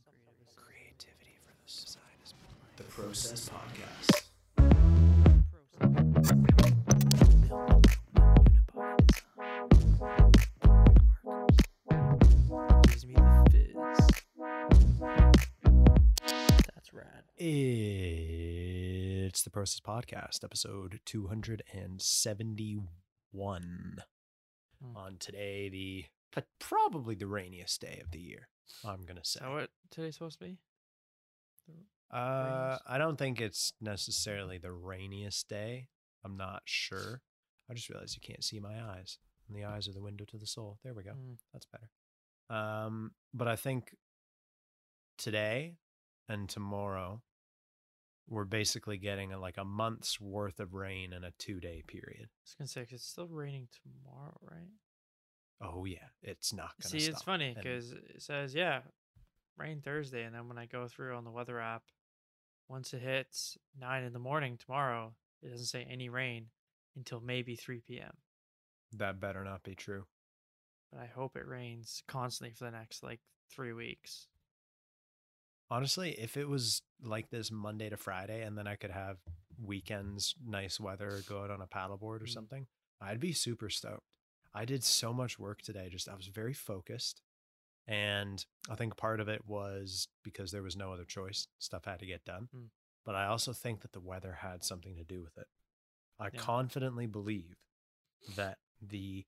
Some creative Creativity for the side is the Process Podcast. Gives me the fizz. That's rad. It's the Process Podcast, episode 271. Hmm. On today, the probably the rainiest day of the year, I'm going to Is say. that what today's supposed to be? Uh. I don't think it's necessarily the rainiest day. I'm not sure. I just realized you can't see my eyes. And the eyes are the window to the soul. There we go. Mm. That's better. Um, but I think today and tomorrow we're basically getting a, like a month's worth of rain in a two day period. I was gonna say 'cause it's still raining tomorrow, right? Oh yeah, it's not gonna See, stop. it's funny because it says yeah, rain Thursday, and then when I go through on the weather app, once it hits nine in the morning tomorrow, it doesn't say any rain until maybe three p.m. that better not be true. But I hope it rains constantly for the next like three weeks. Honestly, if it was like this Monday to Friday and then I could have weekends, nice weather, go out on a paddleboard or Mm. something, I'd be super stoked. I did so much work today. Just I was very focused. And I think part of it was because there was no other choice. Stuff had to get done. Mm. But I also think that the weather had something to do with it. I Yeah. confidently believe that the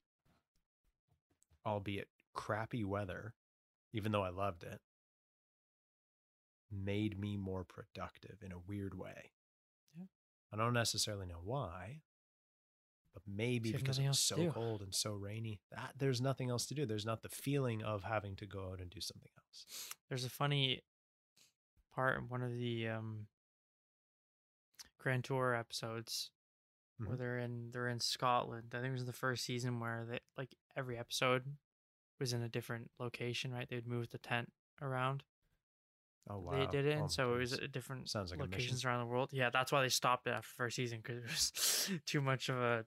albeit crappy weather, even though I loved it, made me more productive in a weird way. Yeah. I don't necessarily know why, but maybe have because it nothing was so cold and so rainy. That there's nothing else to do. There's not the feeling of having to go out and do something else. There's a funny part in one of the um Grand Tour episodes where Mhm. they're in they're in Scotland. I think it was the first season where they like every episode was in a different location, right? They'd move the tent around. Oh wow. They did it, Oh, so it was at different Sounds like a locations around the world. Yeah, that's why they stopped it after first season because it was too much of a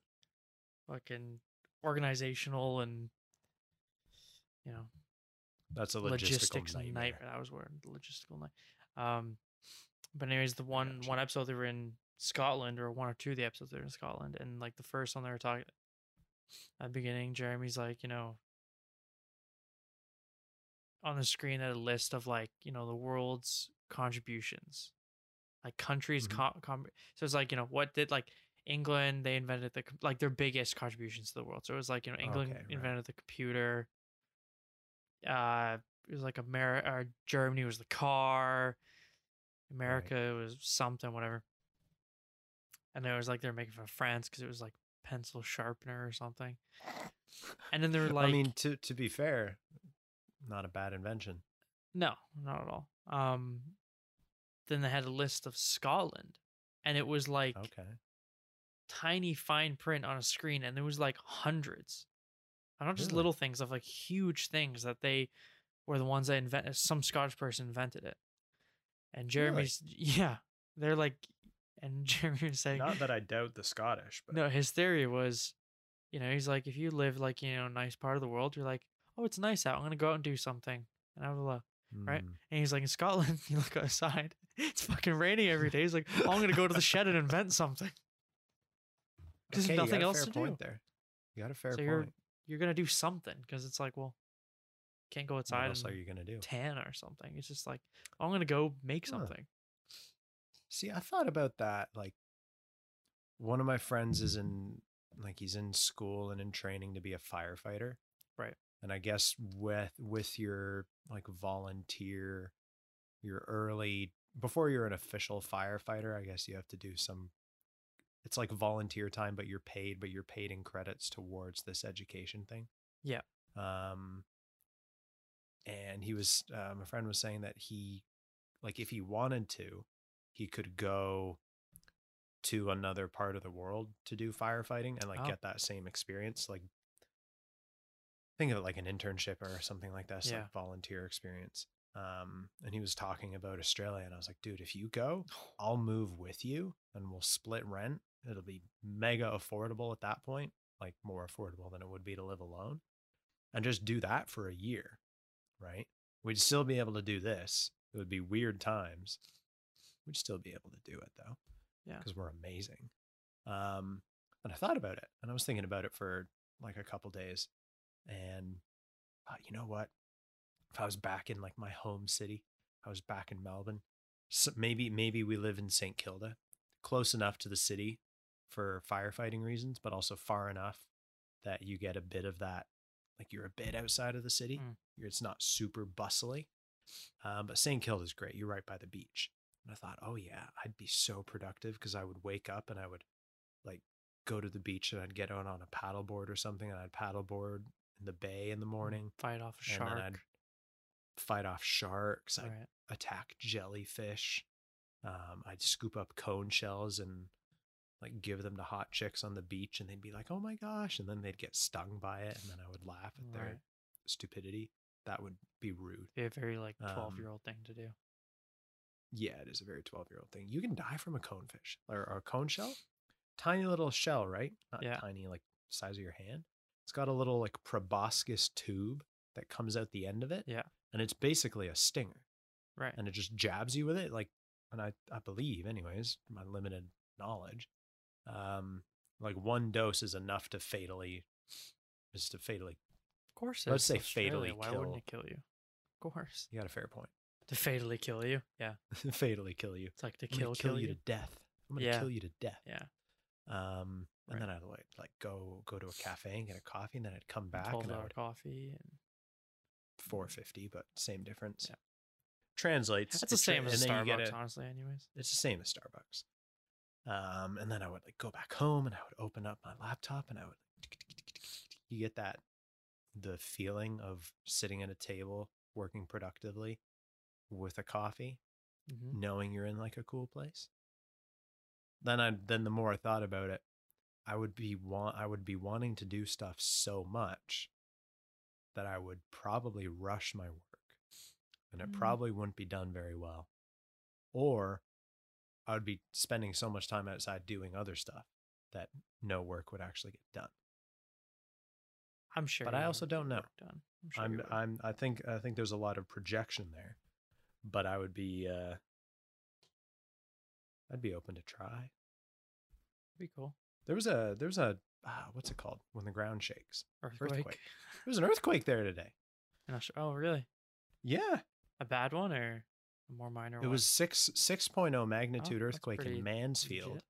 fucking organizational and you know That's a logistical logistics nightmare. nightmare. That was where the logistical night. Um, but anyways, the one Gotcha. one episode they were in Scotland, or one or two of the episodes they were in Scotland, and like the first one they were talking at the beginning, Jeremy's like, you know, on the screen had a list of like you know the world's contributions, like countries. Mhm. Com- com- so it's like you know what did like England they invented the like their biggest contributions to the world. So it was like you know England Okay, right. invented the computer. Uh, it was like America or Germany was the car. America was something, whatever. And it was like they're making fun of France because it was like pencil sharpener or something. And then they were like, I mean, to to be fair, not a bad invention. no, not at all. Um, then they had a list of Scotland, and it was like Okay. Tiny fine print on a screen, and there was like hundreds, not just Really? little things of like huge things that they were the ones that invented. Some Scottish person invented it, and Jeremy's yeah, they're like, and Jeremy was saying, Not that I doubt the Scottish, but no, his theory was, you know, he's like, if you live like you know, a nice part of the world, you're like, oh, it's nice out. I'm gonna go out and do something, and I will. right? Mm, And he's like, in Scotland, you look outside, it's fucking raining every day. He's like, oh, I'm gonna go to the shed and invent something. Because okay, there's nothing else to point do. there. You got a fair So point. you're you're gonna do something because it's like, well, can't go outside. what else are you gonna do? tan or something. It's just like, "Oh, I'm gonna go make Huh. something. See, I thought about that. Like, one of my friends is in, like, he's in school and in training to be a firefighter. Right. And I guess with with your like volunteer, your early before you're an official firefighter, I guess you have to do some. It's like volunteer time, but you're paid, but you're paid in credits towards this education thing. Yeah. Um. And he was, uh, my friend was saying that he, like, if he wanted to, he could go to another part of the world to do firefighting and like Oh. get that same experience like think of it like an internship or something like that, Yeah. like volunteer experience. Um, and he was talking about Australia, and I was like, dude, if you go, I'll move with you, and we'll split rent. It'll be mega affordable at that point, like more affordable than it would be to live alone, and just do that for a year, right? We'd still be able to do this. It would be weird times. We'd still be able to do it though. Yeah. Because we're amazing. Um, and I thought about it and I was thinking about it for like a couple days. And uh, you know what? If I was back in like my home city, I was back in Melbourne. So maybe maybe we live in St. Kilda, close enough to the city for firefighting reasons, but also far enough that you get a bit of that, like you're a bit outside of the city. Mm. It's not super bustly. Um, but St. Kilda is great. You're right by the beach. And I thought, oh yeah, I'd be so productive because I would wake up and I would like go to the beach and I'd get out on a paddleboard or something and I'd paddleboard in the bay in the morning. Fight off a And shark. then I'd fight off sharks. I'd right. attack jellyfish. Um, I'd scoop up cone shells and like give them to hot chicks on the beach, and they'd be like, "Oh my gosh!" and then they'd get stung by it, and then I would laugh at their Right. stupidity. That would be rude. Be a very like Um, twelve year old thing to do. Yeah, it is a very twelve-year-old thing. You can die from a conefish or, or a cone shell, tiny little shell, right? Not Yeah. tiny, like size of your hand. It's got a little like proboscis tube that comes out the end of it. Yeah. and it's basically a stinger. Right. and it just jabs you with it like and i i believe anyways my limited knowledge um like one dose is enough to fatally just to fatally of course. let's say Australia, fatally Why wouldn't it kill you? Of course. you got a fair point To fatally kill you. Yeah. fatally kill you It's like to I'm gonna kill kill, you you. to death i'm gonna Yeah. kill you to death Yeah. um and Right. then i'd like like go go to a cafe and get a coffee and then i'd come back and I would coffee and 450 but same difference Yeah. translates that's the it tra- same as Starbucks, a- honestly. Anyways. it's the same as Starbucks. Um, and then I would like go back home and I would open up my laptop and I would you get that the feeling of sitting at a table working productively with a coffee, hmm knowing you're in like a cool place. Then I then the more I thought about it, I would be want I would be wanting to do stuff so much that I would probably rush my work and it Mm. probably wouldn't be done very well. Or I would be spending so much time outside doing other stuff that no work would actually get done. I'm sure. But I also don't know. Done. I'm sure. I'm. I'm I think I think there's a lot of projection there. But I would be uh I'd be open to try. be cool. There was a there was a ah, what's it called when the ground shakes? Earthquake. Earthquake. There was an earthquake there today. Oh, really? Yeah, A bad one or a more minor it one? was six six oh magnitude that's earthquake in Mansfield. legit.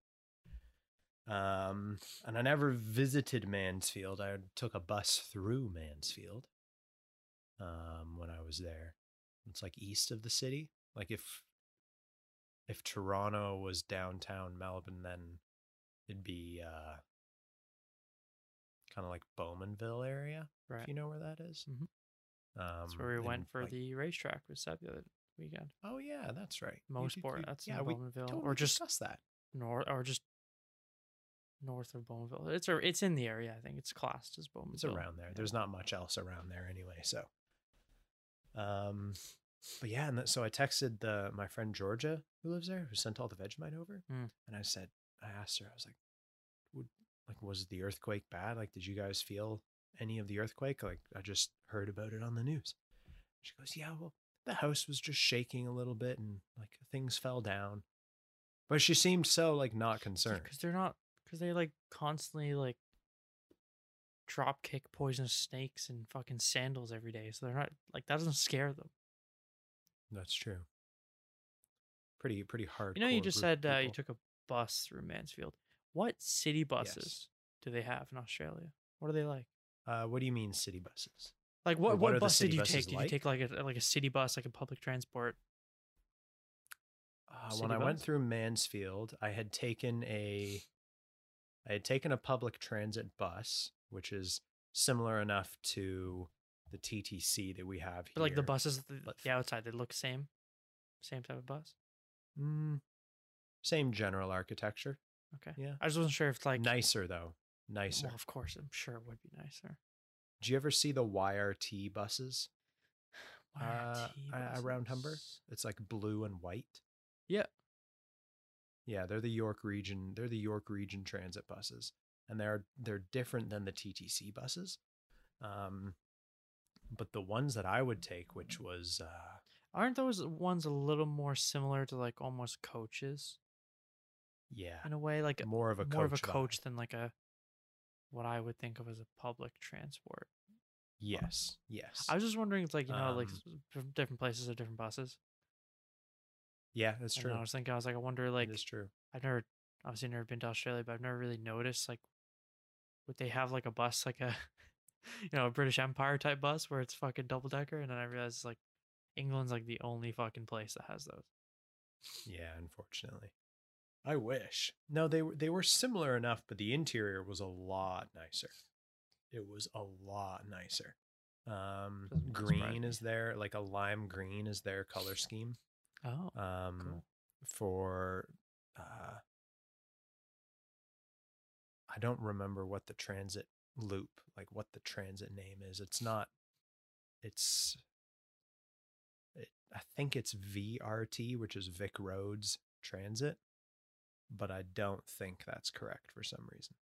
Um, and I never visited Mansfield. I took a bus through Mansfield. Um, when I was there, it's like east of the city. Like if if Toronto was downtown Melbourne, then it'd be uh kind of like Bowmanville area. Right. If you know where that is. Mhm. Um, That's where we went for like- the racetrack with Seb the other weekend. Oh yeah, that's right. You- Mo you- Sport. you- That's yeah, in Bowmanville, totally or just discussed that. north, or just north of Bowmanville. It's a, it's in the area. I think it's classed as Bowmanville. It's around there. Yeah. There's not much else around there anyway. So, um, but yeah, and so I texted the my friend Georgia who lives there, who sent all the Vegemite over, Mm. and I said, I asked her, I was like, would like was the earthquake bad? Like, did you guys feel any of the earthquake? Like, I just heard about it on the news. She goes, yeah, well, the house was just shaking a little bit, and like things fell down, but she seemed so like not concerned. because they're not because they like constantly like drop kick poisonous snakes and fucking sandals every day. So they're not like that doesn't scare them. That's true. Pretty pretty hard. You know, you just said uh, you took a bus through Mansfield. What city buses do they have in Australia? What are they like? Uh, what do you mean city buses? Like what what what, bus did you take? Did like? you take like a like a city bus, like a public transport? Uh, when I went through Mansfield, I had taken a, I had taken a public transit bus, which is similar enough to the TTC that we have here. But like the buses, the, but the outside, they look same, same type of bus. Mm, same general architecture. Okay, Yeah, I just wasn't sure if it's like nicer though. Nicer. Well, of course, I'm sure it would be nicer. Do you ever see the YRT buses uh, uh, around Humber? It's like blue and white. Yeah. Yeah, they're the York region. They're the York region transit buses, and they're they're different than the TTC buses. Um, but the ones that I would take, which was uh, Aren't those ones a little more similar to like almost coaches yeah, in a way, like more of a more of a coach vibe. coach than like a what I would think of as a public transport. Yes, yes. I was just wondering, it's like you know, like Um, different places have different buses. yeah, that's And true. I was thinking, I was like, I wonder, like, is true. I've never, obviously, never been to Australia, but I've never really noticed, like, would they have like a bus, like a, you know, a British Empire type bus where it's fucking double decker? And then I realized, like, England's like the only fucking place that has those. Yeah, unfortunately. I wish. No, they were they were similar enough, but the interior was a lot nicer. It was a lot nicer. Um, Doesn't green is there, like a lime green is their color scheme. Oh, Um, cool. for uh, I don't remember what the transit loop, like what the transit name is. It's not. It's. It, I think it's VRT, which is Vic Roads Transit, but I don't think that's correct for some reason.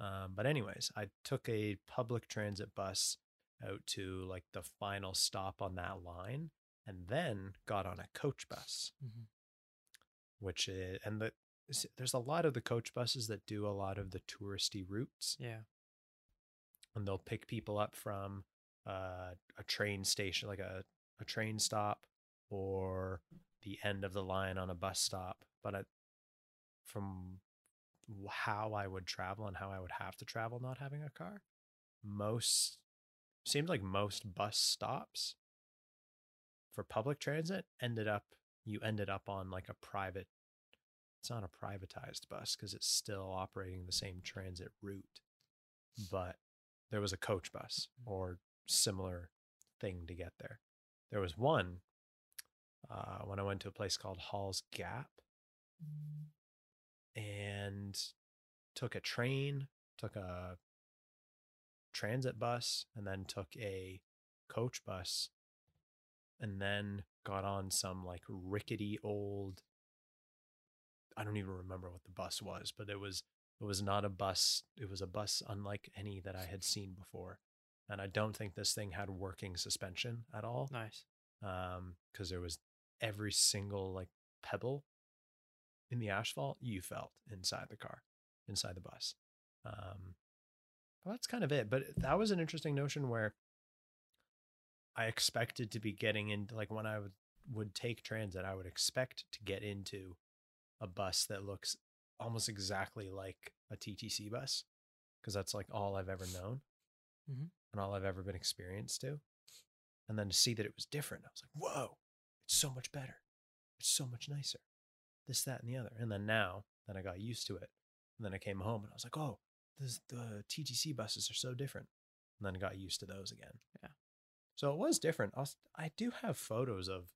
Um, but anyways, I took a public transit bus out to like the final stop on that line, and then got on a coach bus Mhm. which is and the there's a lot of the coach buses that do a lot of the touristy routes yeah. and they'll pick people up from uh, a train station like a, a train stop or the end of the line on a bus stop but I, from how i would travel and how i would have to travel not having a car. Most seemed like most bus stops for public transit ended up you ended up on like a private it's not a privatized bus because it's still operating the same transit route but there was a coach bus or similar thing to get there. There was one uh, when i went to a place called Halls Gap and took a train took a transit bus and then took a coach bus and then got on some like rickety old I don't even remember what the bus was, but it was it was not a bus. It was a bus unlike any that I had seen before. And I don't think this thing had working suspension at all. Nice. Um, because there was every single like pebble in the asphalt you felt inside the car, inside the bus. Um, but that's kind of it. But that was an interesting notion where I expected to be getting into like when I would would take transit, I would expect to get into a bus that looks almost exactly like a TTC bus because that's like all I've ever known Mhm. and all I've ever been experienced to. And then to see that it was different, I was like, whoa, it's so much better. It's so much nicer. This, that, and the other. And then now, then I got used to it. And then I came home and I was like, oh, this, the TTC buses are so different. And then I got used to those again. Yeah. So it was different. I'll, I do have photos of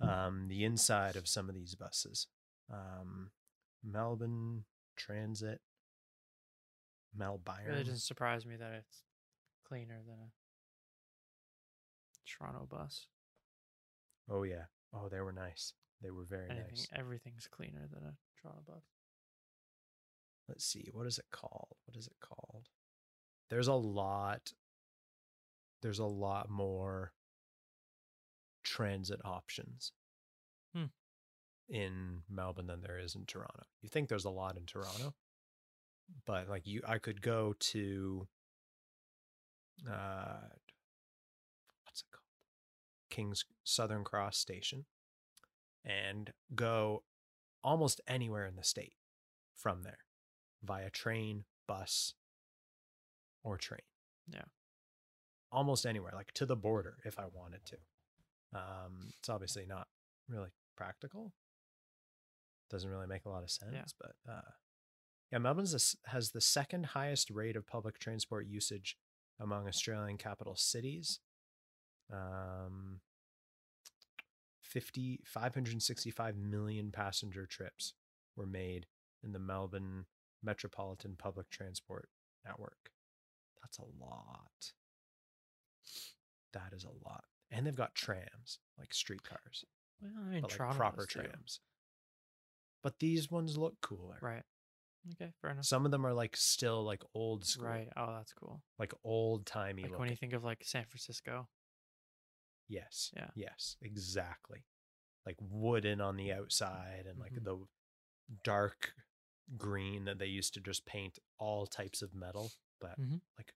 um, the inside of some of these buses. Um, Melbourne Transit, Melbourne. Really doesn't surprise me that it's cleaner than a Toronto bus. Oh yeah. Oh, they were nice. They were very Anything, nice. everything's cleaner than a Toronto bus. Let's see. What is it called? What is it called? There's a lot. There's a lot more transit options Hmm. in Melbourne than there is in Toronto. You think there's a lot in Toronto, but like you, I could go to, uh, what's it called? King's Southern Cross Station, and go almost anywhere in the state from there via train, bus, or train. Yeah. Almost anywhere, like to the border if I wanted to. Um, it's obviously not really practical. Doesn't really make a lot of sense, but uh, yeah, Melbourne has the second highest rate of public transport usage among Australian capital cities. Um, 50, 565 million passenger trips were made in the Melbourne Metropolitan Public Transport Network. That's a lot. That is a lot. And they've got trams, like streetcars, Well, I mean, but like proper trams. But these ones look cooler. Right. Okay, fair enough. Some of them are like still like old school, Right. Oh, that's cool. like old timey Like looking. when you think of like San Francisco. Yes. Yeah. Yes, exactly. Like wooden on the outside and like Mhm. the dark green that they used to just paint all types of metal, but Mhm. like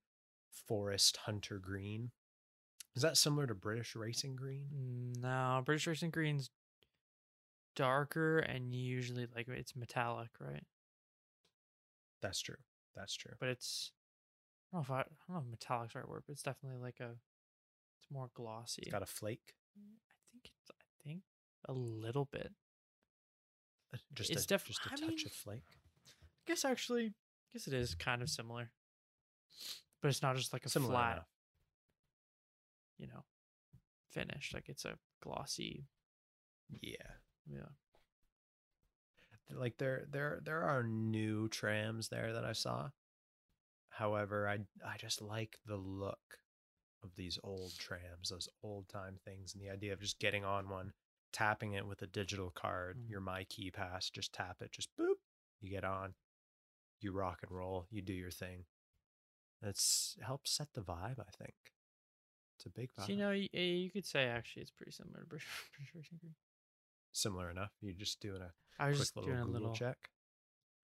forest hunter green. Is that similar to British racing green? No, British Racing Green's darker and usually like it's metallic, right? That's true. That's true. But it's I don't know if I, I don't know if metallic's the right word, but it's definitely like a more glossy. It's got a flake. I think it's I think a little bit. uh, Just It's a, def- just a I touch mean, of flake. I guess actually I guess it is kind of similar. But it's not just like a Similar flat, enough. you know, finish. Like it's a glossy Yeah. yeah. like there there there are new trams there that I saw. However, I I just like the look of these old trams, those old time things, and the idea of just getting on one, tapping it with a digital card, Mm. your my key pass, just tap it, just boop, you get on, you rock and roll, you do your thing. It's it helps set the vibe, I think. It's a big vibe. So, you know, you, you could say actually it's pretty similar to British, British Similar enough. You're just doing a I was quick just little doing a little check.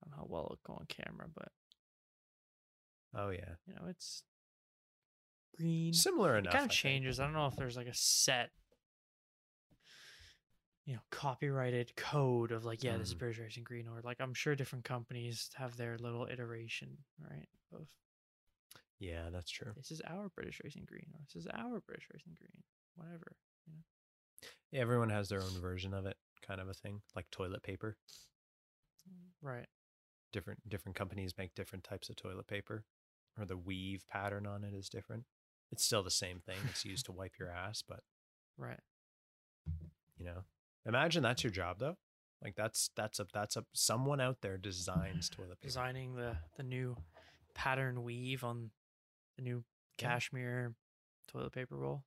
I don't know how well it'll go on camera, but Oh yeah. you know, it's green. Similar it enough. kind I of think. changes. I don't know if there's like a set, you know, copyrighted code of like, yeah, this is Mm. British Racing Green, or like I'm sure different companies have their little iteration, right? Of Yeah, that's true. this is our British Racing Green, or this is our British Racing Green, whatever. You know, Yeah, everyone has their own version of it, kind of a thing, like toilet paper. right? Different different companies make different types of toilet paper, or the weave pattern on it is different. It's still the same thing. It's used to wipe your ass, but Right. you know, imagine that's your job though. Like that's that's a that's a someone out there designs toilet paper. Designing the the new pattern weave on the new Yeah. cashmere toilet paper roll.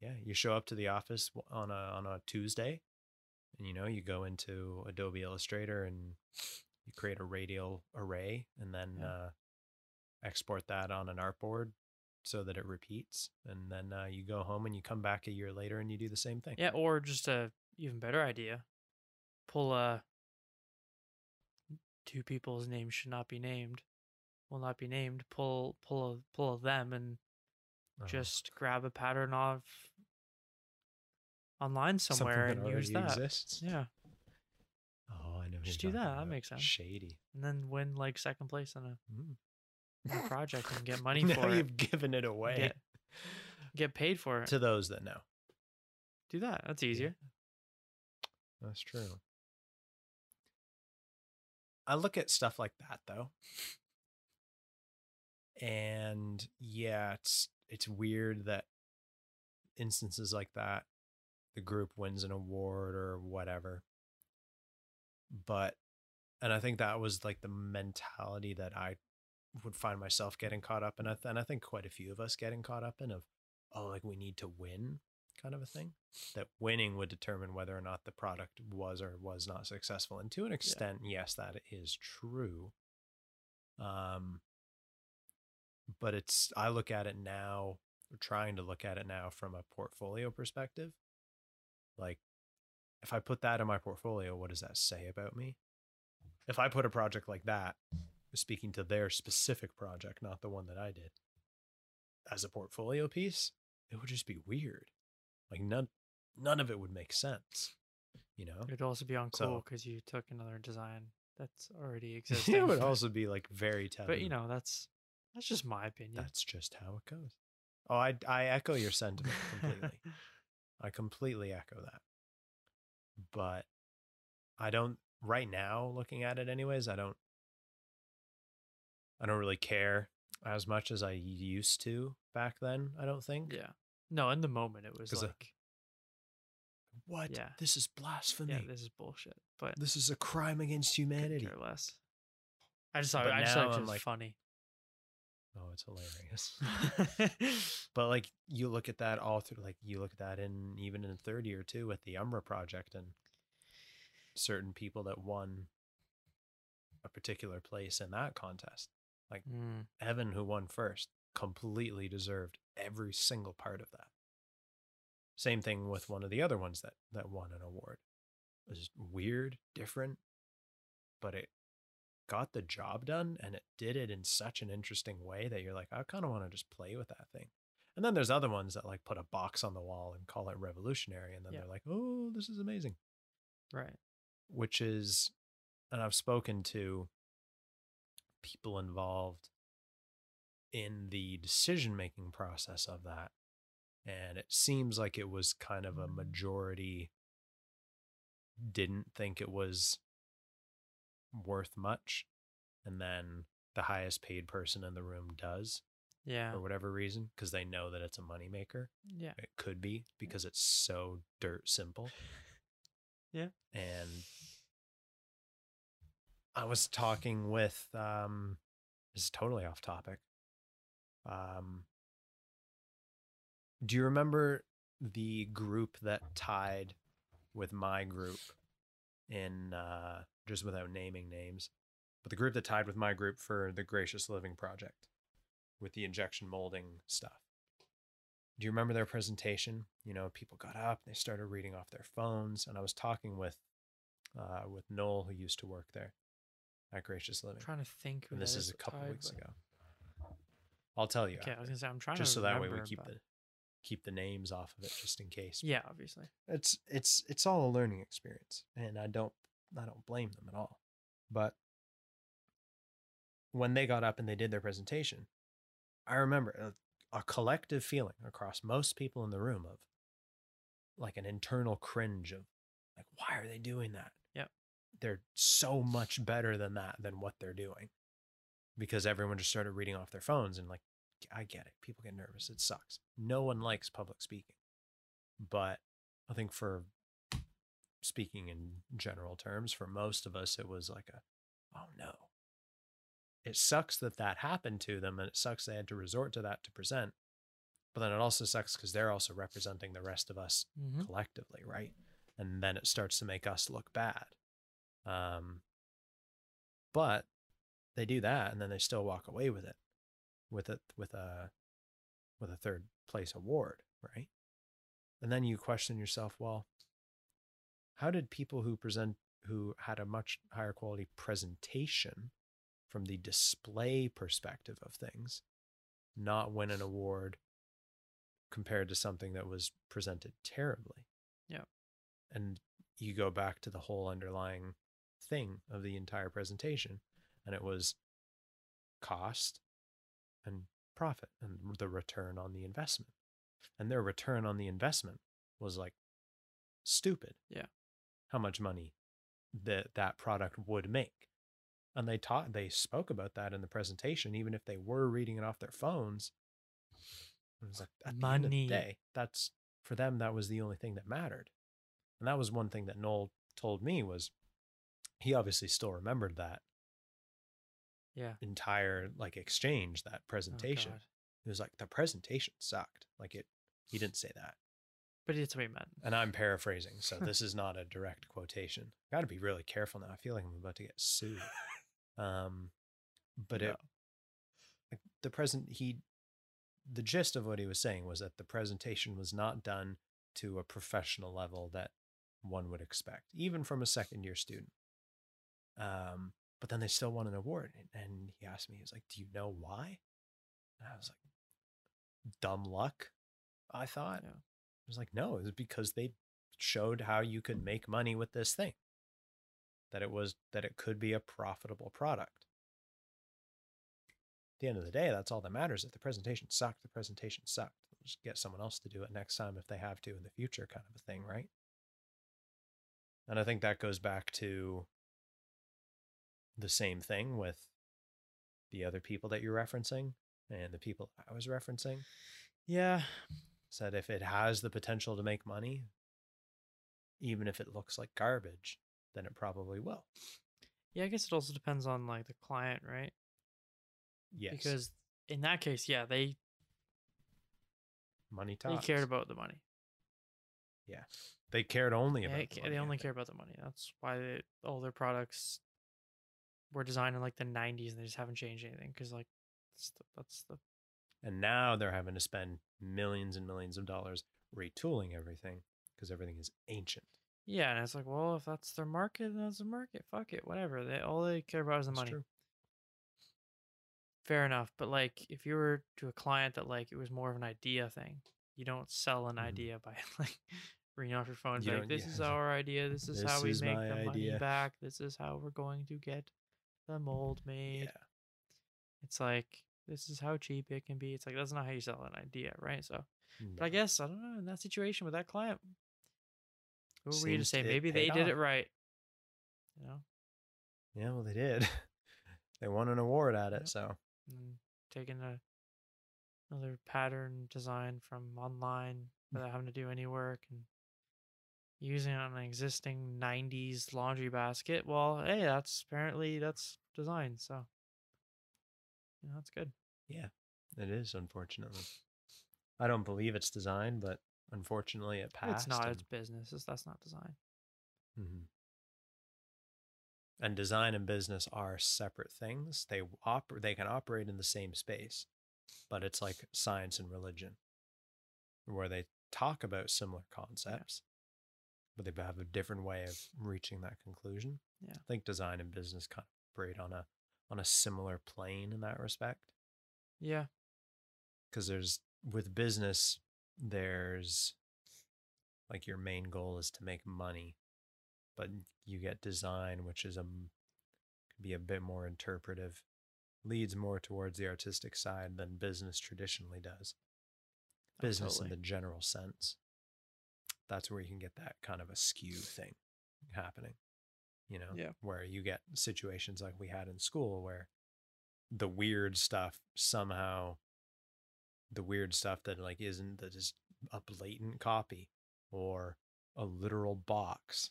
Yeah, you show up to the office on a on a Tuesday, and you know you go into Adobe Illustrator and you create a radial array, and then Yeah. uh, export that on an artboard so that it repeats, and then uh, you go home and you come back a year later and you do the same thing. Yeah, or just a even better idea. Pull a two people's names should not be named. Will not be named. Pull pull a pull a them and Oh, just grab a pattern off online somewhere and use that. Exists. Yeah. Oh, I know. Just do that, that makes sense. Shady. And then win like second place on a, Mm. Project and get money now for it. you've given it away Get, get paid for it. to those that know. Do that. That's easier. That's true. I look at stuff like that though. And yeah, it's it's weird that instances like that the group wins an award or whatever. But and I think that was like the mentality that I would find myself getting caught up in and I think quite a few of us getting caught up in of oh like we need to win kind of a thing that winning would determine whether or not the product was or was not successful. And to an extent, yes, that is true. Um, but it's I look at it now, or trying to look at it now from a portfolio perspective. Like, if I put that in my portfolio, what does that say about me? If I put a project like that, speaking to their specific project, not the one that I did, as a portfolio piece, it would just be weird. Like none none of it would make sense. You know? It'd also be uncool So- because you took another design that's already existing. it would also be like very taboo. but you know, that's that's just my opinion. that's just how it goes. Oh, I I echo your sentiment completely. I completely echo that. But I don't right now looking at it anyways, I don't I don't really care as much as I used to back then, I don't think. yeah. No, in the moment it was uh, like, What? Yeah. This is blasphemy. yeah, this is bullshit. But this is a crime against humanity. care less. I just thought But I just thought it was like- funny. Oh, it's hilarious. but like you look at that all through like you look at that in even in third year too with the Umbra project and certain people that won a particular place in that contest. Mm. Evan, who won first, completely deserved every single part of that. Same thing with one of the other ones that that won an award. It was weird, different, but it got the job done and it did it in such an interesting way that you're like, I kind of want to just play with that thing. And then there's other ones that like put a box on the wall and call it revolutionary, and then Yeah. they're like, "Oh, this is amazing," Right. which is, and I've spoken to people involved in the decision making process of that, and it seems like it was kind of a mm. majority didn't think it was worth much, and then the highest paid person in the room does Yeah. for whatever reason because they know that it's a moneymaker. Yeah. It could be because it's so dirt simple. Yeah. And I was talking with um this is totally off topic. Um do you remember the group that tied with my group in uh just without naming names, but the group that tied with my group for the Gracious Living Project with the injection molding stuff. Do you remember their presentation? You know, people got up, they started reading off their phones, and I was talking with uh, with Noel, who used to work there at Gracious Living. I'm trying to think. And this is a couple weeks ago. I'll tell you Okay, I was gonna say I'm trying just to so that way we keep but- the keep the names off of it, just in case. Yeah, obviously. it's it's it's all a learning experience and i don't i don't blame them at all but when they got up and they did their presentation i remember a, a collective feeling across most people in the room of like an internal cringe of like why are they doing that. They're so much better than that than what they're doing because everyone just started reading off their phones and like i get it people get nervous it sucks no one likes public speaking but I think for speaking in general terms, for most of us, it was like a, oh no. It sucks that that happened to them and it sucks they had to resort to that to present. But then it also sucks because they're also representing the rest of us Mm-hmm. collectively, right? And then it starts to make us look bad. Um, but they do that and then they still walk away with it, with it with a with a third place award, right? And then you question yourself, well, how did people who present who had a much higher quality presentation from the display perspective of things not win an award compared to something that was presented terribly? Yeah. And you go back to the whole underlying thing of the entire presentation, and it was cost and profit and the return on the investment. And their return on the investment was like stupid. Yeah. How much money that that product would make. And they taught they spoke about that in the presentation, even if they were reading it off their phones. It was like at the end of Money. the day, that's for them, that was the only thing that mattered. And that was one thing that Noel told me was he obviously still remembered that Yeah. entire like exchange, that Oh, presentation. God. He was like, the presentation sucked. Like it, he didn't say that. But it's what he meant. And I'm paraphrasing, so this is not a direct quotation. Got to be really careful now. I feel like I'm about to get sued. Um, but it, like, the present, he, the gist of what he was saying was that the presentation was not done to a professional level that one would expect, even from a second year student. Um, but then they still won an award. And, he asked me, he was like, Do you know why? And I was like, Dumb luck, I thought. Yeah. I was like, no, it was because they showed how you could make money with this thing. That it was that it could be a profitable product. At the end of the day, that's all that matters. If the presentation sucked, the presentation sucked. Just get someone else to do it next time if they have to in the future, kind of a thing, right? And I think that goes back to the same thing with the other people that you're referencing and the people I was referencing Yeah. said if it has the potential to make money, even if it looks like garbage, then it probably will. Yeah, I guess it also depends on like the client, right? Yes, Because in that case, yeah, they money they talks. cared about the money. Yeah, they cared only about. they, the money, they only care about the money. That's why they, all their products were designed in like the 90s and they just haven't changed anything because like that's the, that's the And now they're having to spend millions and millions of dollars retooling everything because everything is ancient. yeah and it's like well if that's their market then that's the market fuck it whatever they all they care about is the It's money true. fair enough but like if you were to a client that like it was more of an idea thing you don't sell an Mhm. idea by like ringing off your phone You like this yeah. is our idea this is how we is make the money back this is how we're going to get the mold made Yeah. it's like this is how cheap it can be it's like that's not how you sell an idea right so but i mm-hmm. guess i don't know in that situation with that client who were you to Seems say maybe they paid did it right you know Yeah, well, they did. they won an award at it. Yep. So, and taking a another pattern design from online mm. without having to do any work and using an existing 90s laundry basket well hey that's apparently that's design so you know that's good Yeah, it is, unfortunately. I don't believe it's design, but unfortunately it passed. it's not and- it's business it's, that's not design Mhm. And design and business are separate things. They oper- they can operate in the same space, but it's like science and religion, where they talk about similar concepts, but they have a different way of reaching that conclusion. Yeah. I think design and business kind of operate on a on a similar plane in that respect. Yeah. Because there's with business there's like your main goal is to make money but you get design which is a could be a bit more interpretive leads more towards the artistic side than business traditionally does. Oh, business in the general sense that's where you can get that kind of a skew thing happening you know Yeah. where you get situations like we had in school where the weird stuff somehow the weird stuff that like isn't that is a blatant copy or a literal box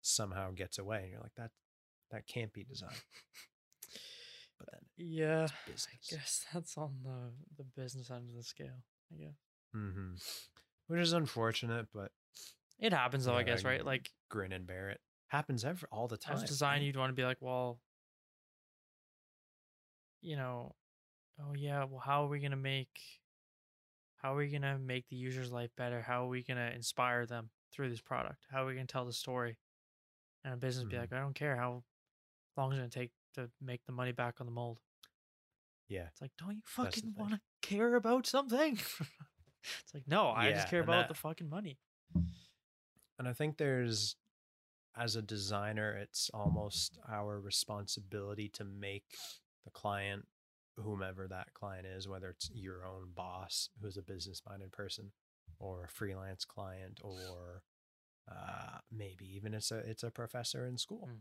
somehow gets away and you're like that that can't be design but then yeah it's i guess that's on the the business end of the scale i guess. Hmm which is unfortunate but it happens though i guess I right? Like grin and bear it. Happens every all the time as design you'd want to be like well you know oh yeah well how are we going to make how are we to make the user's life better? How are we going to inspire them through this product? How are we going to tell the story? And a business be Mhm. like i don't care how long it's going to take to make the money back on the mold. Yeah. It's like don't you fucking want to care about something it's like no i Yeah, just care about that- the fucking money and i think there's as a designer it's almost our responsibility to make the client whomever that client is whether it's your own boss who's a business minded person or a freelance client or uh, maybe even it's a it's a professor in school Mm.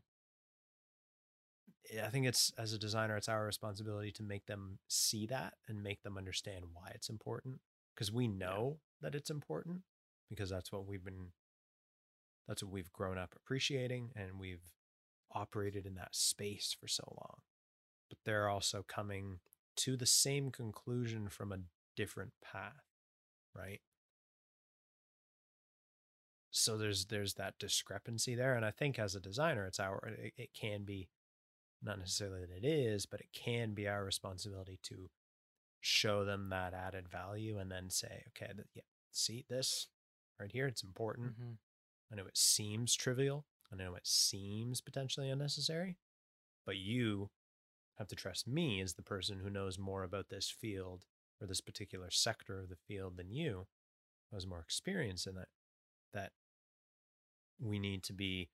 I think it's as a designer, it's our responsibility to make them see that and make them understand why it's important. Because we know that it's important because that's what we've been that's what we've grown up appreciating and we've operated in that space for so long. But they're also coming to the same conclusion from a different path, right? So there's there's that discrepancy there and I think as a designer it's our it, it can be not necessarily that it is, but it can be our responsibility to show them that added value and then say, okay, yeah, see this right here, it's important. Mhm. I know it seems trivial. I know it seems potentially unnecessary, but you have to trust me as the person who knows more about this field or this particular sector of the field than you, who has more experience in it, that we need to be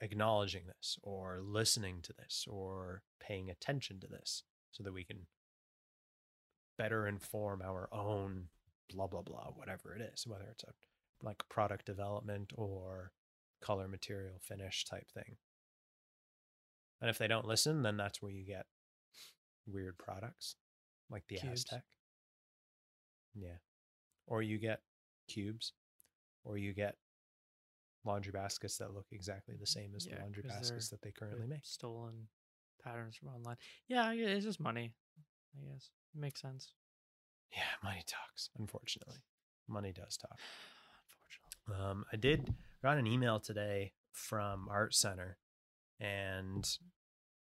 acknowledging this or listening to this or paying attention to this so that we can better inform our own blah blah blah whatever it is whether it's a like product development or color material finish type thing and if they don't listen then that's where you get weird products like the Cubes. Aztek yeah or you get cubes or you get laundry baskets that look exactly the same as Yeah, the laundry baskets that they currently make stolen patterns from online. Yeah, it's just money. I guess makes sense. yeah money talks unfortunately money does talk Unfortunately, Um, I did got an email today from Art Center, and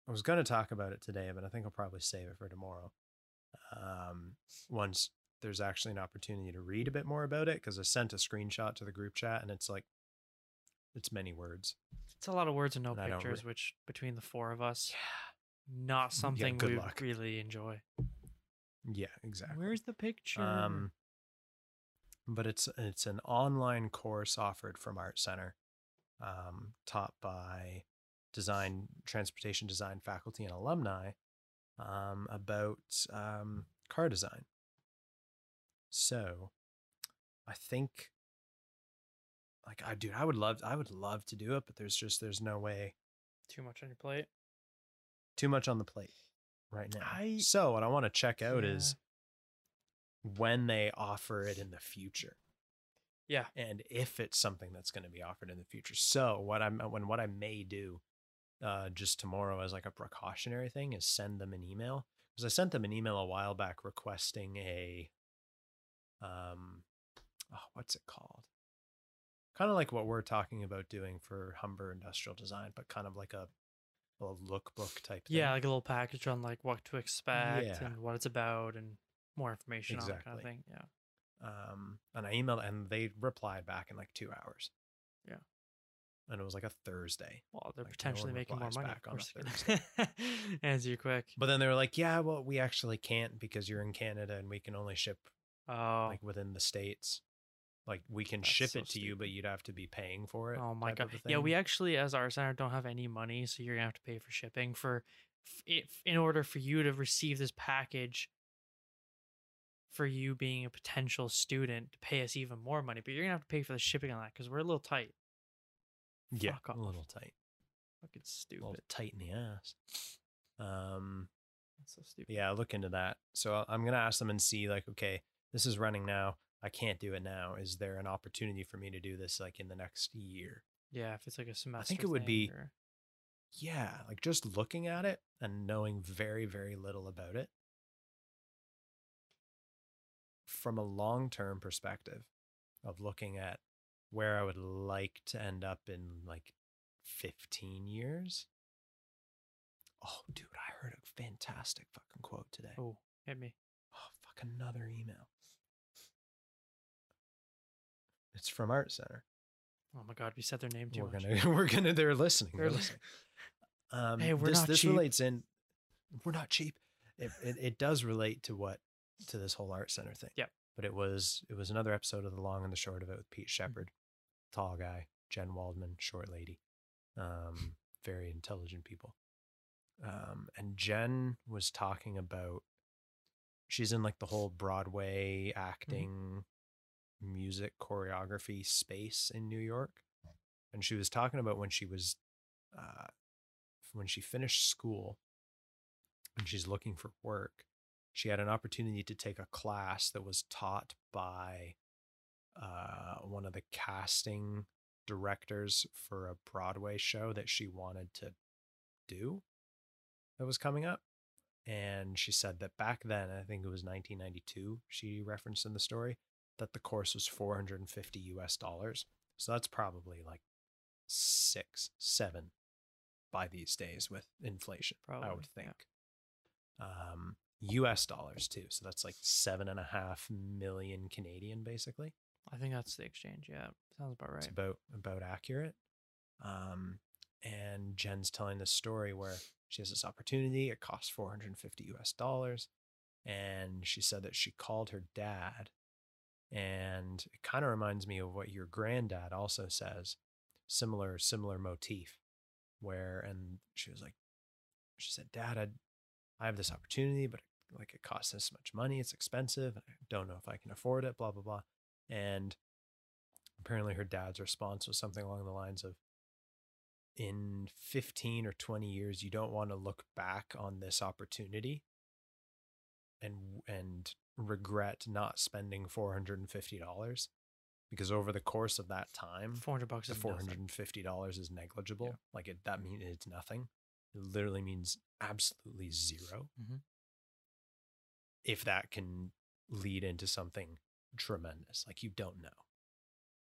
I was going to talk about it today, but I think I'll probably save it for tomorrow. Um, once there's actually an opportunity to read a bit more about it, because I sent a screenshot to the group chat, and it's like it's many words. It's a lot of words and no And pictures, re- which between the four of us, not something good we luck. really enjoy. Yeah, exactly. Where's the picture? Um, but it's it's an online course offered from Art Center, um, taught by design transportation design faculty and alumni um, about um, car design. So, I think, like I dude, I would love I would love to do it, but there's just there's no way Too much on your plate. Too much on the plate right now. I- so what I want to check out Yeah. is when they offer it in the future. Yeah. and if it's something that's going to be offered in the future. So what I'm when what I may do uh just tomorrow as like a precautionary thing is send them an email because I sent them an email a while back requesting a um oh what's it called? Kind of like what we're talking about doing for Humber Industrial Design, but kind of like a a lookbook type thing. Yeah, like a little package on like what to expect Yeah. and what it's about and more information on that kind of thing. Yeah. um, and I emailed and they replied back in like two hours. Yeah. and it was like a Thursday. Well, they're Like, potentially one making more money. back on a course, they're gonna answer you quick. But then they were like, "Yeah, well, we actually can't because you're in Canada and we can only ship Oh, like within the states. Like we can That's ship so it to you, but you'd have to be paying for it." oh my god. Yeah, we actually, as Art Center, don't have any money, so you're gonna have to pay for shipping for, if in order for you to receive this package. For you being a potential student to pay us even more money, but you're gonna have to pay for the shipping on that because we're a little tight. yeah, fuck a little tight, Fucking a stupid. little tight in the ass. Um, That's so stupid. yeah, look into that. So I'm gonna ask them and see like, okay, this is running now. I can't do it now. Is there an opportunity for me to do this like in the next year? Yeah, if it's like a semester. I think it would be- or- Yeah, like just looking at it and knowing very, very little about it from a long term perspective of looking at where I would like to end up in like 15 years. Oh, dude, I heard a fantastic fucking quote today. Oh, Oh, hit me. Oh, fuck, another email. It's from Art Center. Oh my god, we said their name too We're much. gonna, we're gonna, they're listening. They're listening. Um, Hey, we're this, not this cheap. relates in. We're not cheap. It, it it does relate to what to this whole art center thing. Yep. But it was it was another episode of the long and the short of it with Mm-hmm. Pete Shepherd, tall guy, Jen Waldman, short lady, um, very intelligent people. Um, and Jen was talking about she's in like the whole Broadway acting, music choreography space in New York, and she was talking about when she was uh, when she finished school and she's looking for work, she had an opportunity to take a class that was taught by uh, one of the casting directors for a Broadway show that she wanted to do that was coming up. And she said that back then, I think it was 1992, she referenced in the story, that the course was 450 US dollars. So that's probably like six, seven by these days with inflation, probably, I would yeah. think. Um, US dollars too. So that's like seven and a half million Canadian, basically. I think that's the exchange. Yeah, sounds about right. It's about about accurate. Um, and Jen's telling this story where she has this opportunity. It costs 450 US dollars. And she said that she called her dad. And it kind of reminds me of what your granddad also says. Similar, similar motif. Where and she was like, she said, Dad, I I have this opportunity, but like it costs this much money. It's expensive. I don't know if I can afford it, blah, blah, blah. And apparently her dad's response was something along the lines of in 15 or 20 years you don't want to look back on this opportunity and and regret not spending $450 because over the course of that time Four hundred bucks four hundred and fifty dollars is negligible. Like it, that means it's nothing. It literally means absolutely 0 Mhm. If that can lead into something tremendous, like you don't know.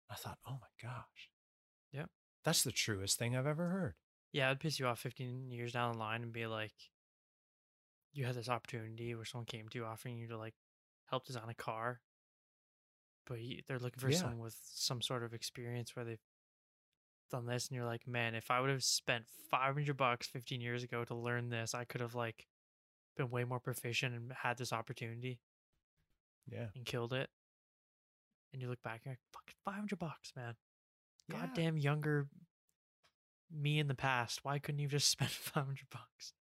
I thought, oh my gosh, Yep. that's the truest thing I've ever heard. Yeah, it'd piss you off 15 years down the line and be like, you had this opportunity where someone came to you offering you to like help design a car, but you, they're looking for Yeah. someone with some sort of experience where they've done this, and you're like, man, if I would have spent 500 bucks 15 years ago to learn this, I could have like been way more proficient and had this opportunity Yeah. and killed it. And you look back, you're like, fucking 500 bucks, man. Yeah. Goddamn younger me in the past. Why couldn't you just spend 500 bucks?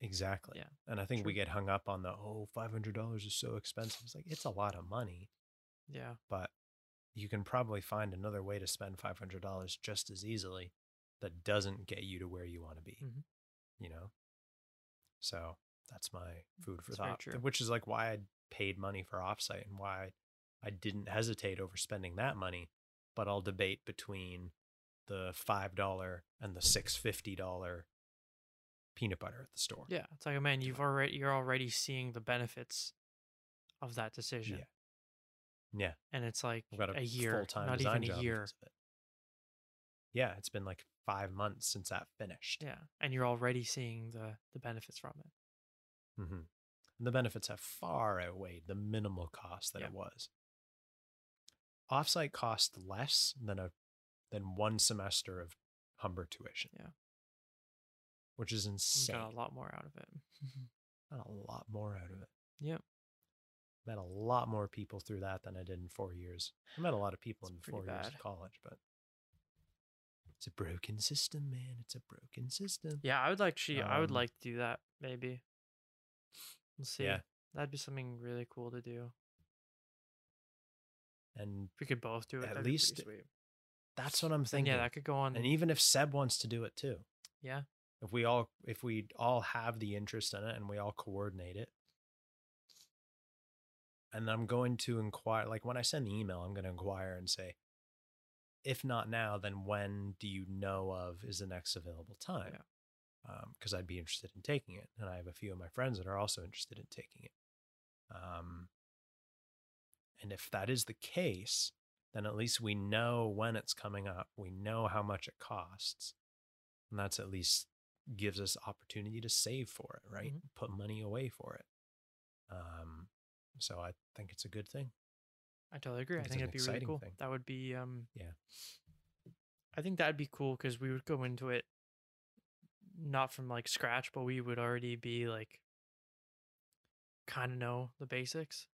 Exactly. Yeah, And I think we get hung up on the oh, $500 is so expensive. It's like it's a lot of money, Yeah. but you can probably find another way to spend $500 just as easily that doesn't get you to where you want to be. Mhm. You know? So, that's my food for That's thought, which is like why I paid money for offsite and why I didn't hesitate over spending that money, but I'll debate between the $5 and the $650 peanut butter at the store. Yeah. It's like, man, you've already, you're already seeing the benefits of that decision. Yeah. Yeah. And it's like a, a year, not even a year. it. Yeah, it's been like five months since that finished. Yeah. And you're already seeing the, the benefits from it. Mm-hmm. And the benefits have far outweighed the minimal cost that Yeah. it was. Offsite cost less than a than one semester of Humber tuition. Yeah. Which is insane. got a lot more out of it. Got a lot more out of it. Yep. Met a lot more people through that than I did in four years. I met a lot of people It's in four years of college, but it's a broken system, man. It's a broken system. Yeah. I would like, she, I would Um, like to do that maybe. We'll see. Yeah. That'd be something really cool to do. And we could both do it, At that'd be pretty least that's what I'm thinking. yeah, that could go on. and even if Seb wants to do it too, yeah. If we all if we all have the interest in it and we all coordinate it and i'm going to inquire like when i send the email i'm going to inquire and say if not now then when do you know of is the next available time? Because i'd be interested in taking it and i have a few of my friends that are also interested in taking it. Um, and if that is the case then at least we know when it's coming up we know how much it costs and that's at least gives us opportunity to save for it right Mhm. put money away for it um so i think it's a good thing I totally agree. I think think it's an that'd be really cool. thing. That would be um Yeah. I think that'd be cool because we would go into it not from like scratch, but we would already be like kind of know the basics.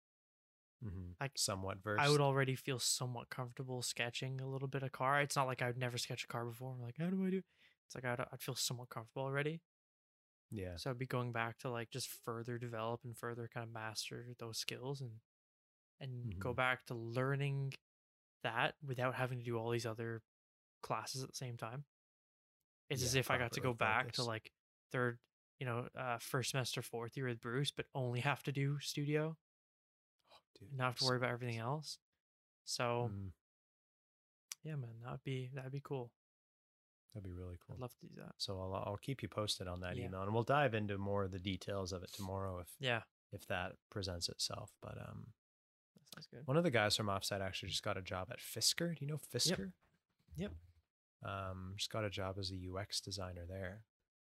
mm-hmm. Like, somewhat versed I would already feel somewhat comfortable sketching a little bit of car. It's not like I'd never sketch a car before. I'm like, how do I do? It's like I'd, I'd feel somewhat comfortable already. yeah So I'd be going back to like just further develop and further kind of master those skills and and go Mhm. back to learning that without having to do all these other classes at the same time. It's as if I got to go back to like third, you know, uh, first semester, fourth year with Bruce, but only have to do studio oh, dude, not have to so worry about everything else. So Mm, yeah, man, that'd be that'd be cool. That'd be really cool I'd love to do that. so I'll, I'll keep you posted on that Yeah. email and we'll dive into more of the details of it tomorrow if Yeah, if that presents itself but um that sounds good. One of the guys from Offsite actually just got a job at Fisker. Do you know Fisker? Yep. Um, just got a job as a UX designer there.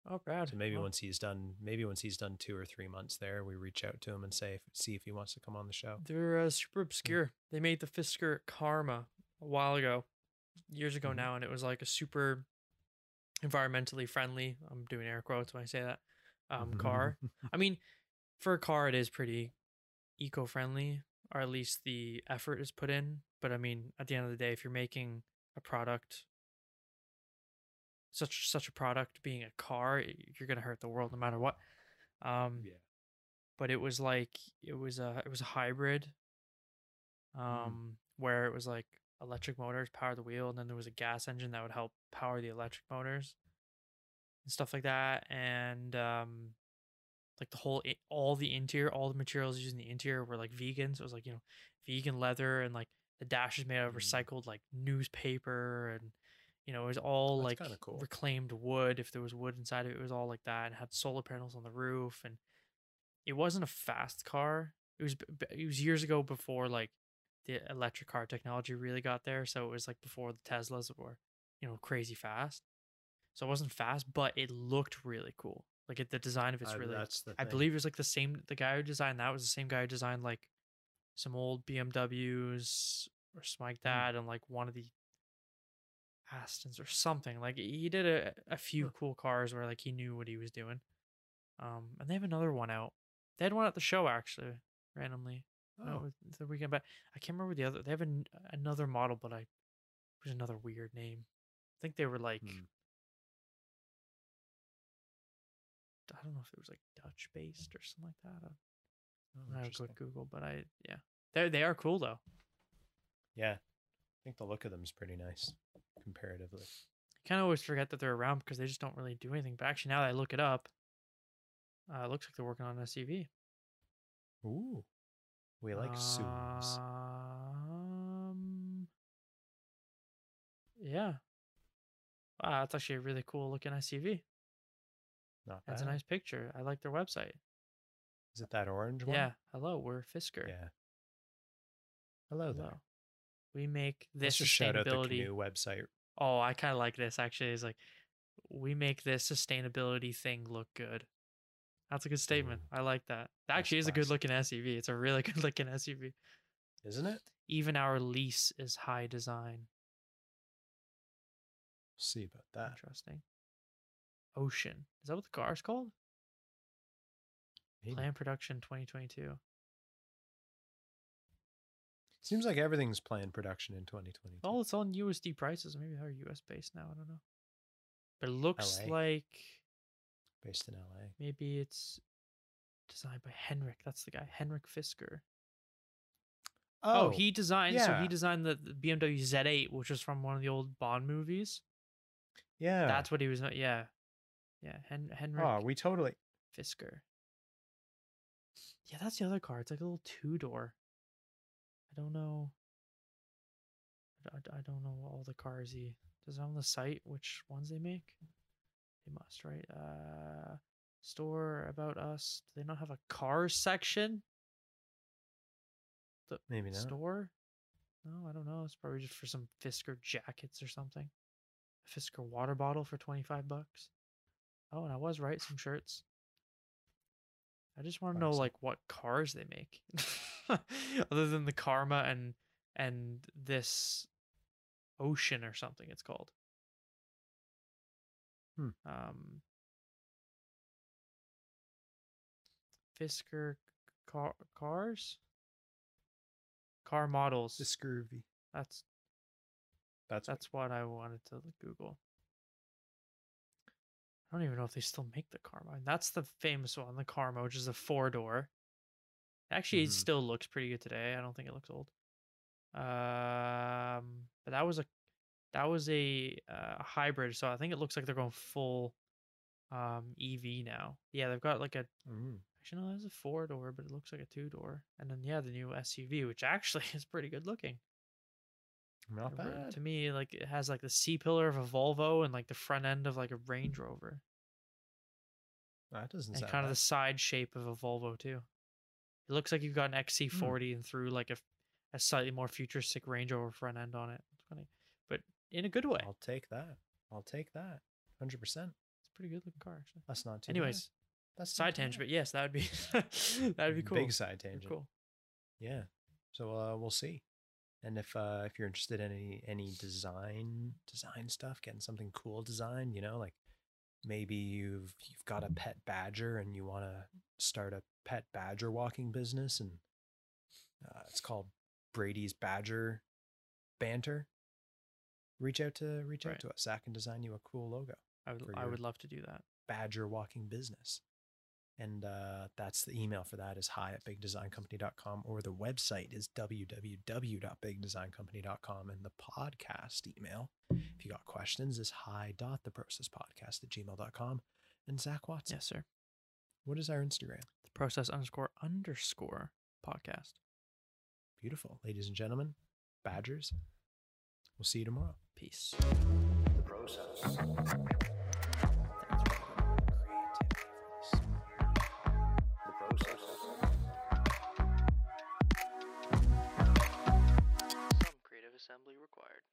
Oh, Brad. So maybe once he's done, maybe once he's done two or three months there, we reach out to him and say, see if he wants to come on the show. They're uh, super obscure. They made the Fisker Karma a while ago, years ago Mhm. now, and it was like a super environmentally friendly. I'm doing air quotes when I say that. Um, car. I mean, for a car, it is pretty eco-friendly, or at least the effort is put in. But I mean, at the end of the day, if you're making a product, such such a product being a car, you're gonna hurt the world no matter what. Um, yeah. but it was like it was a it was a hybrid um where it was like electric motors power the wheel and then there was a gas engine that would help power the electric motors and stuff like that and um like the whole all the interior all the materials used in the interior were like vegan so it was like you know vegan leather and like the dash is made out of Mm. recycled like newspaper and you know it was all That's like cool. reclaimed wood if there was wood inside of it it was all like that and had solar panels on the roof and it wasn't a fast car it was it was years ago before like the electric car technology really got there so it was like before the teslas were you know crazy fast so it wasn't fast, but it looked really cool. Like it, the design of it's Uh, really. I believe it was like the same. The guy who designed that was the same guy who designed like some old BMWs or something like Hmm. that, and like one of the Astons or something. Like he did a, a few Huh. cool cars where like he knew what he was doing. Um, and they have another one out. They had one at the show actually, randomly. Oh, Oh, it's the weekend, but I can't remember the other. They have an, another model, but I it was another weird name. I think they were like Hmm. I don't know if it was like Dutch based or something like that. I, oh, I interesting. quick Google, but I yeah, they they are cool though. Yeah, I think the look of them is pretty nice comparatively. I kind of always forget that they're around because they just don't really do anything. But actually, now that I look it up, uh, it looks like they're working on an SUV. Ooh, we like. Um, yeah. Wow, that's actually a really cool looking SUV. Not That's a nice picture. I like their website. Is it that orange one? Yeah. Hello, we're Fisker. Yeah. Hello there. Hello. We make Let's this shout out the sustainability. website. Oh, I kind of like this actually. It's like we make this sustainability thing look good. That's a good statement. Ooh, I like that. That actually is a good looking SUV. It's a really good looking SUV. Isn't it? Even our lease is high design. see about that. Interesting. Ocean. Is that what the car is called? Maybe. Plan production 2022. Seems like everything's planned production in 2022. Oh, it's on USD prices. Maybe they're US based now. I don't know. But it looks LA. like based in LA. maybe it's designed by Henrik. That's the guy, Henrik Fisker. Oh, oh he designed. So yeah. he designed the, the BMW Z8, which was from one of the old Bond movies. yeah. That's what he was. Yeah, yeah. Hen- Henrik oh, we totally. Fisker. Yeah, that's the other car. It's like a little two door. I don't know. I I don't know all the cars he does on the site. Which ones they make? They must, right? Uh, store about us. Do they not have a car section? The Maybe not. store? No, I don't know. It's probably just for some Fisker jackets or something. A Fisker water bottle for 25 bucks. Oh, and I was right, some shirts. I just want to know like what cars they make. Other than the Karma and and this Ocean or something it's called. Hmm. Um Fisker car cars? Car models. The scurvy. That's That's, that's what I wanted to Google. I don't even know if they still make the Karma. And that's the famous one, the Karma, which is a four door. Actually, it Mhm. still looks pretty good today. I don't think it looks old. Um, but that was a that was a uh, hybrid, so I think it looks like they're going full um EV now. Yeah, they've got like a Mm. actually no, that's a four door, but it looks like a two door. And then yeah, the new SUV, which actually is pretty good looking. Not bad. To me, like it has like the C pillar of a Volvo and like the front end of like a Range Rover, That doesn't and kind of the side shape of a Volvo too. It looks like you've got an XC40 and threw like a, a slightly more futuristic Range Rover front end on it. It's funny, but in a good way. I'll take that. I'll take that. Hundred percent. It's a pretty good looking car actually. That's not too. bad. Anyways, that's not side tangent, bad. but yes, that would be that would be cool. Big side tangent. Cool. Yeah. So uh, we'll see. And if uh, if you're interested in any any design design stuff, getting something cool designed, you know, like maybe you've you've got a pet badger and you want to start a pet badger walking business, and uh, it's called Brady's Badger Banter. Reach out to reach out Right. to us. Zak can design you a cool logo. I would I would love to do that. badger walking business. And uh, that's the email for that is hi at bigdesigncompany.com or the website is www.bigdesigncompany.com. And the podcast email, if you got questions, is hi.theprocesspodcast at gmail.com. And Zak Watson, Yes, sir. what is our Instagram? The process underscore underscore podcast. Beautiful. Ladies and gentlemen, badgers. We'll see you tomorrow. Peace. The process. Assembly required.